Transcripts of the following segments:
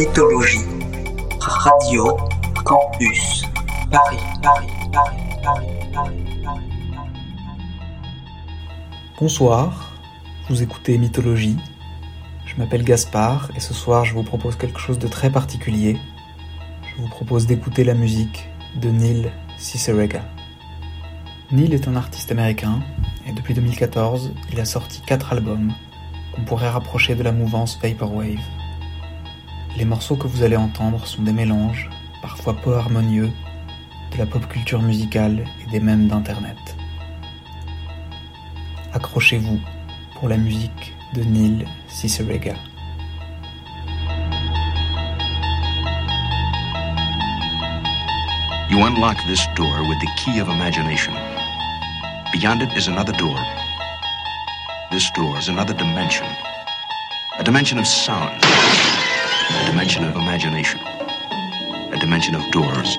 mythologie. Radio Campus Paris, Paris, Paris, Paris, Paris, Paris. Bonsoir, vous écoutez Mythologie. Je m'appelle Gaspard et ce soir je vous propose quelque chose de très particulier. Je vous propose d'écouter la musique de Neil Cicerega. Neil est un artiste américain et depuis 2014 il a sorti quatre albums qu'on pourrait rapprocher de la mouvance Vaporwave. Les morceaux que vous allez entendre sont des mélanges, parfois peu harmonieux, de la pop culture musicale et des mèmes d'Internet. Accrochez-vous pour la musique de Neil Cicerega. You unlock this door with the key of imagination. Beyond it is another door. This door is another dimension. A dimension of sound. A dimension of imagination. A dimension of doors.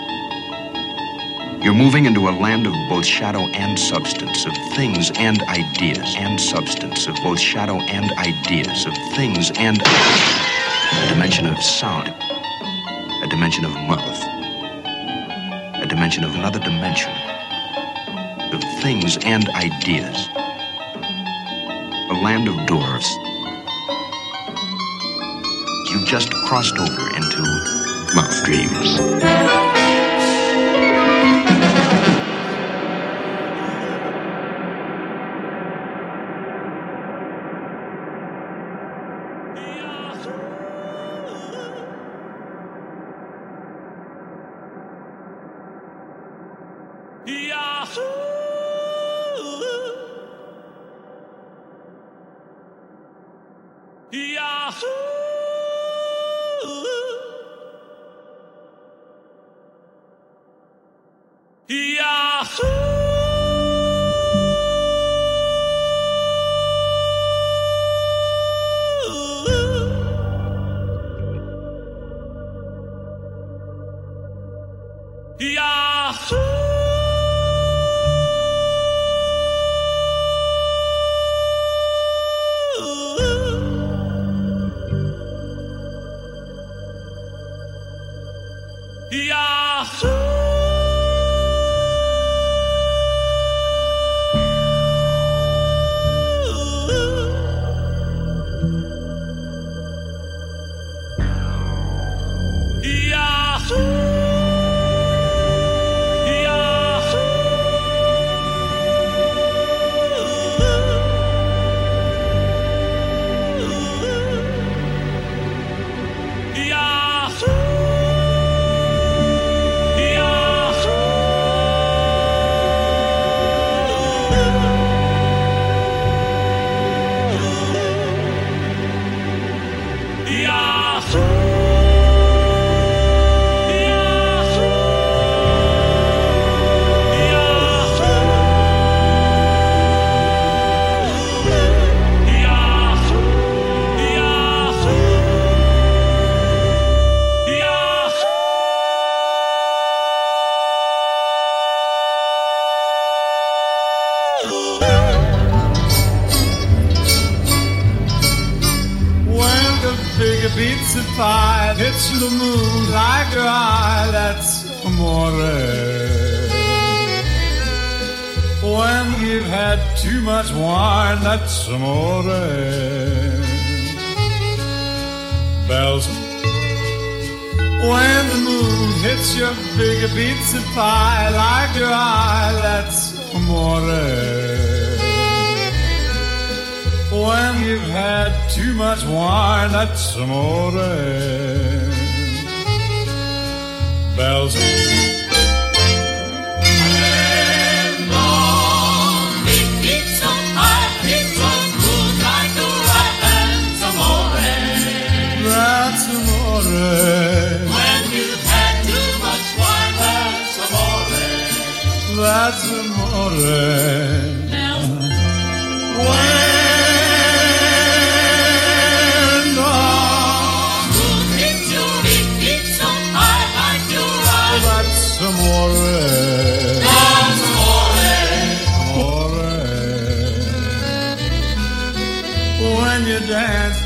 You're moving into a land of both shadow and substance, of things and ideas, and substance, of both shadow and ideas, of things and a dimension of sound, a dimension of mouth, a dimension of another dimension, of things and ideas, a land of doors. You've just crossed over into mouth dreams. When the big pizza pie hits the moon like your eye, that's amore. When you've had too much wine, that's amore. Bells. When the moon hits your big pizza pie like your eye, that's amore. When you've had too much wine, that's amore. Bells. That's amore. When you've had too much wine, that's amore. That's amore. Bells. When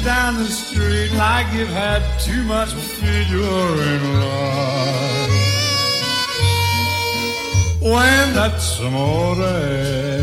down the street like you've had too much feed, you're in love. When that's amore.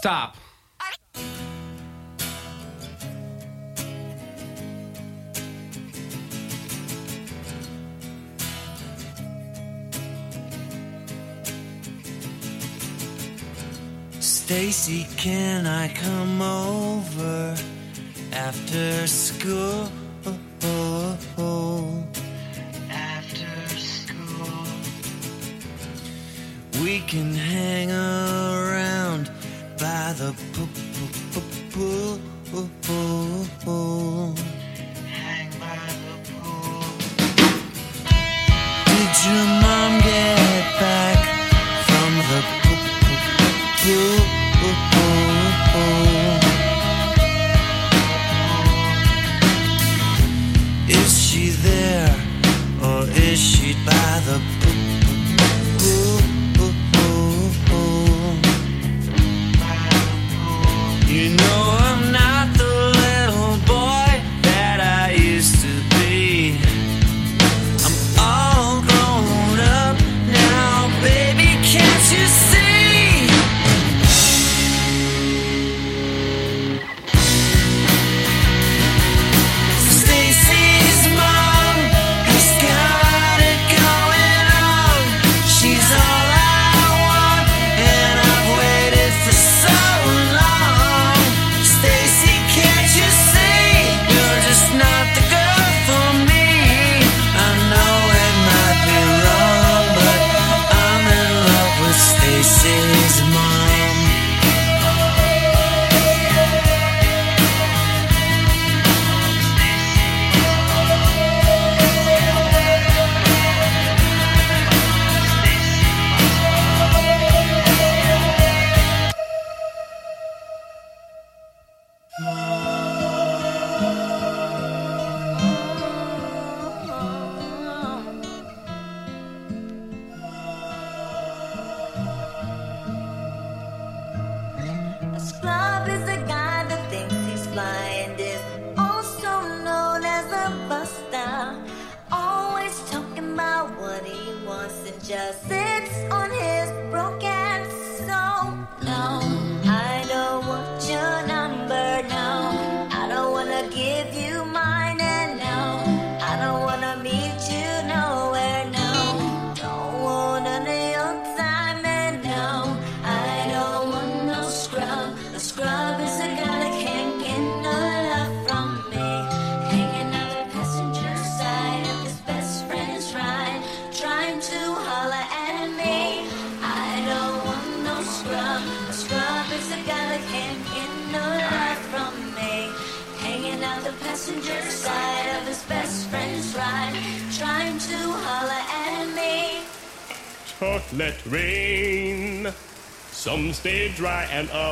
Stop. Stacy, can I come over after school?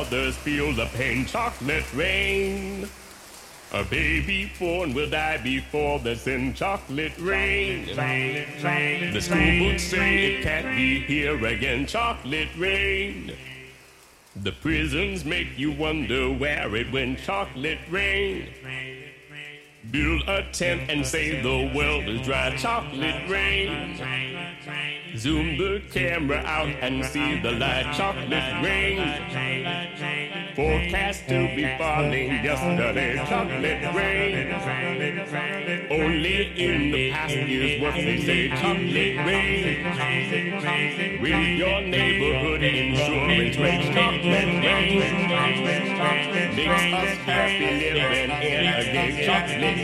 Others feel the pain. Chocolate rain. A baby born will die before the sin. Chocolate rain. The school books say it can't be here again. Chocolate rain. The prisons make you wonder where it went. Chocolate rain. Build a tent and say the world is dry. Chocolate rain. Zoom the camera out and see the light. Chocolate rain. Forecast to be falling yesterday. Chocolate rain. Only in the past years what they say. Chocolate rain. With your neighborhood insurance rate. Chocolate rain. Makes us happy living in a gay chocolate.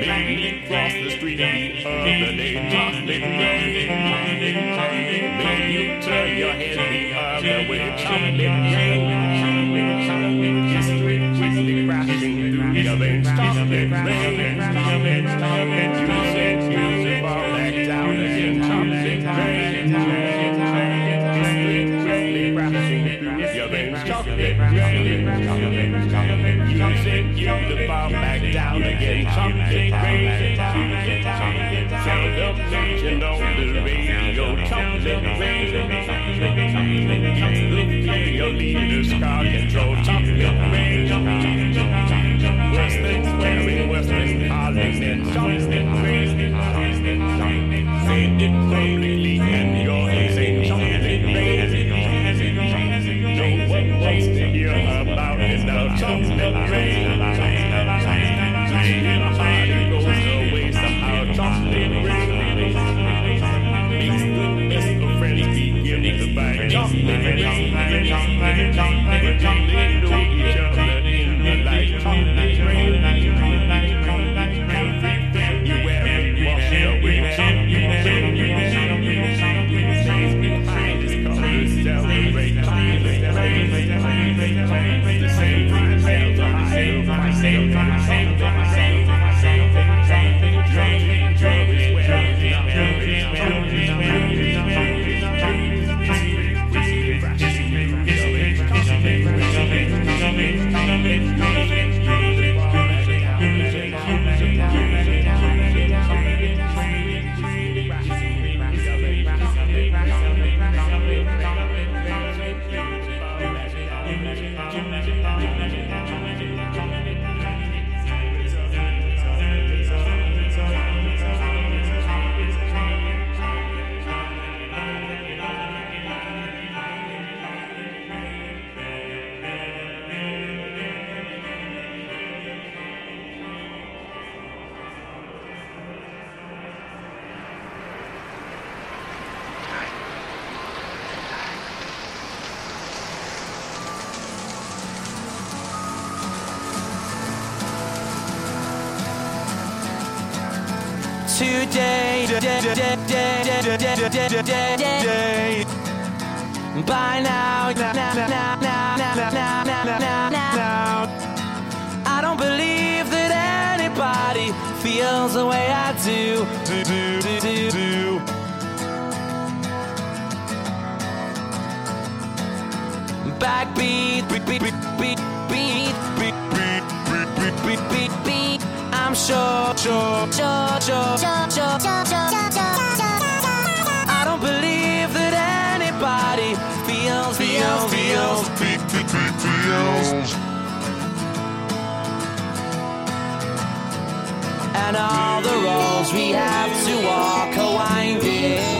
Made cross the street other day, toddling, running, running, running. Made you turn your head the other way, tumbling, tumbling, tumbling. History whistling, crashing through your veins, tumbling, tumbling, tumbling, tumbling. Feels. And all the roads we have to walk are winding.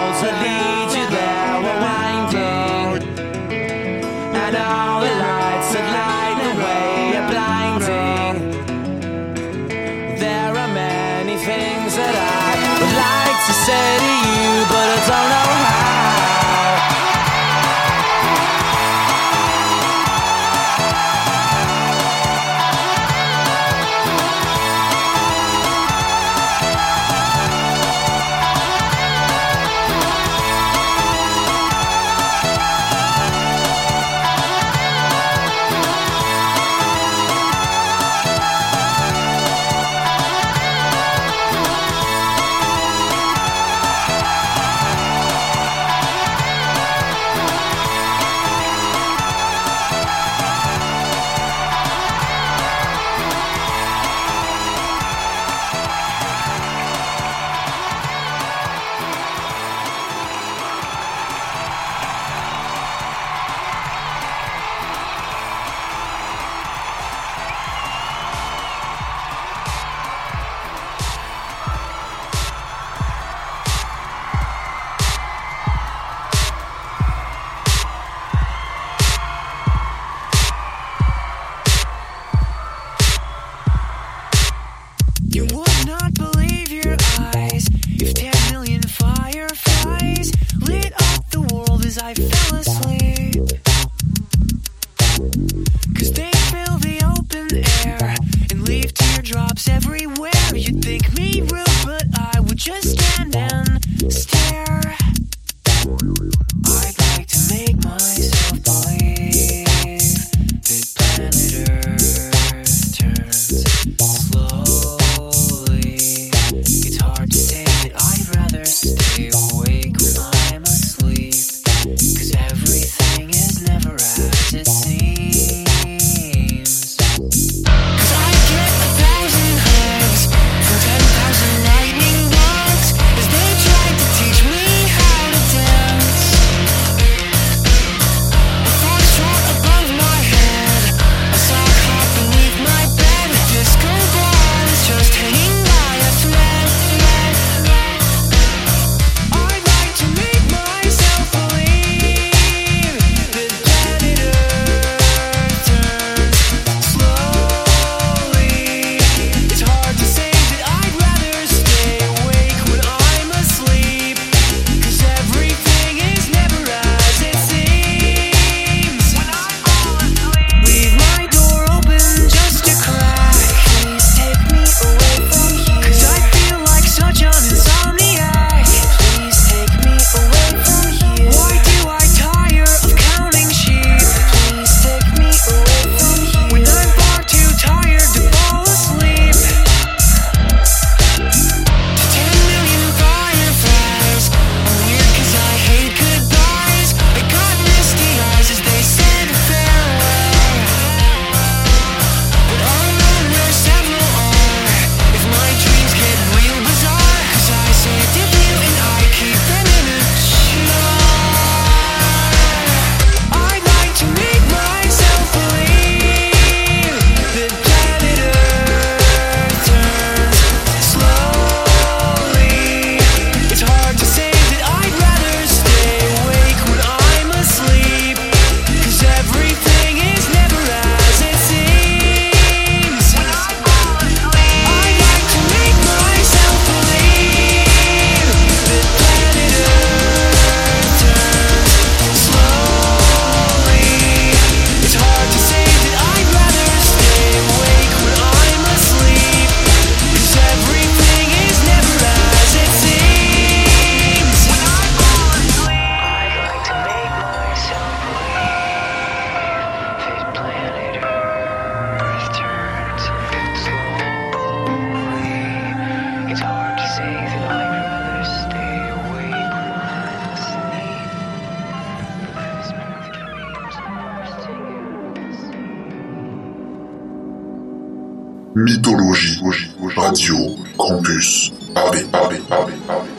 Radio. Campus. Paris. Paris. Paris. Paris.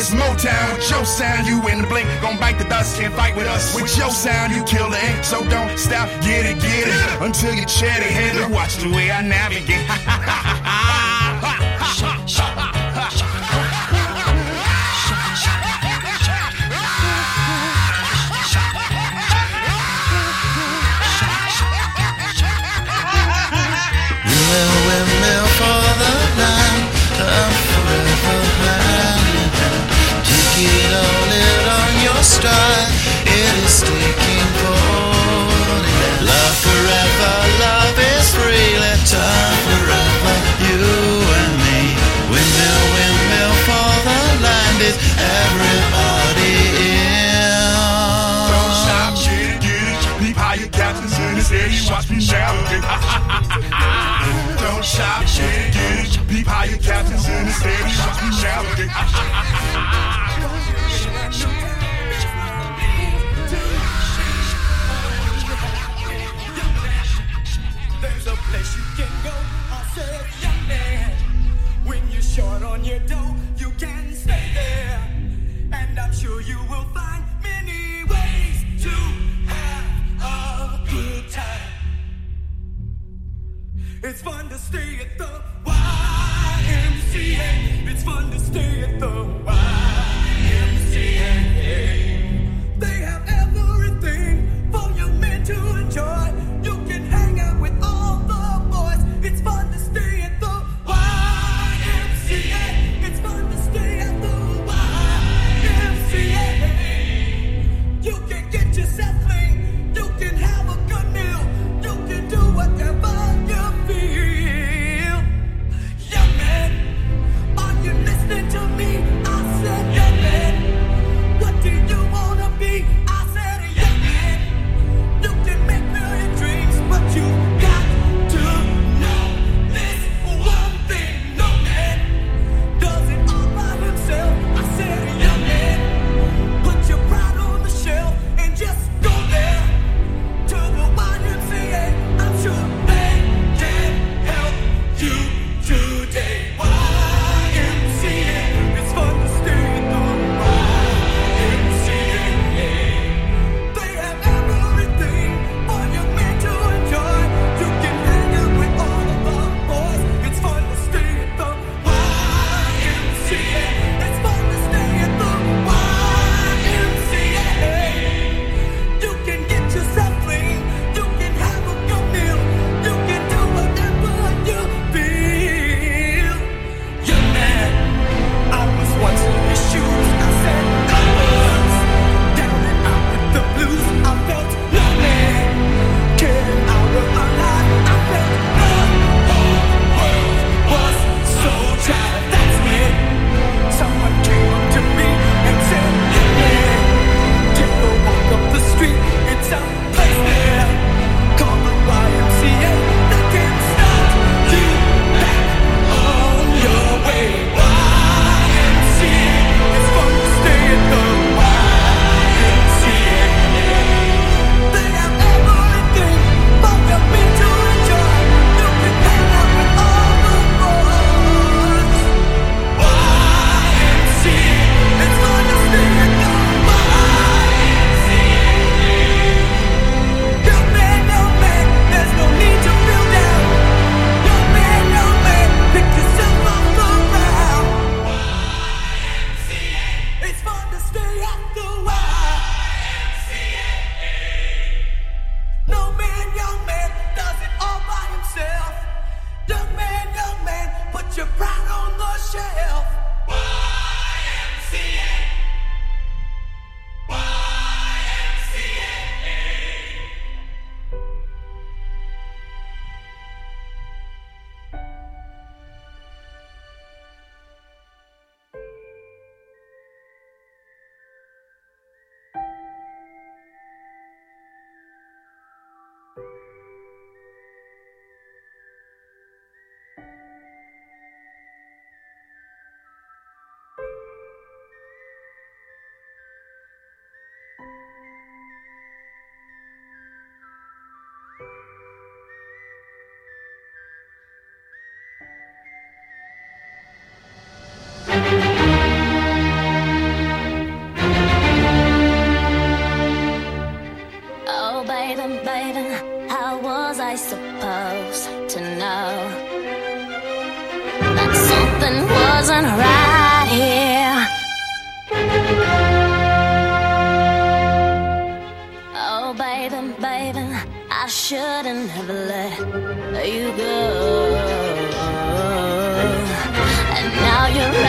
It's Motown with your sound. You in the blink, gon' bite the dust, can't fight with us. With your sound, you kill the ink, so don't stop. Get it, get it, until you chatty, it. Head, watch the way I navigate. It is sticking cold. Love forever, love is free. Let time forever, you and me. Windmill, windmill for the land is everybody in. Don't shout, shit, get it. Higher captains in this air. Watch me navigate. Don't shout, shit, get it. Higher captains in this air. Watch me navigate. young man, when you're short on your dough, you can stay there. And I'm sure you will find many ways to have a good time. It's fun to stay at the YMCA. It's fun to stay at the YMCA. And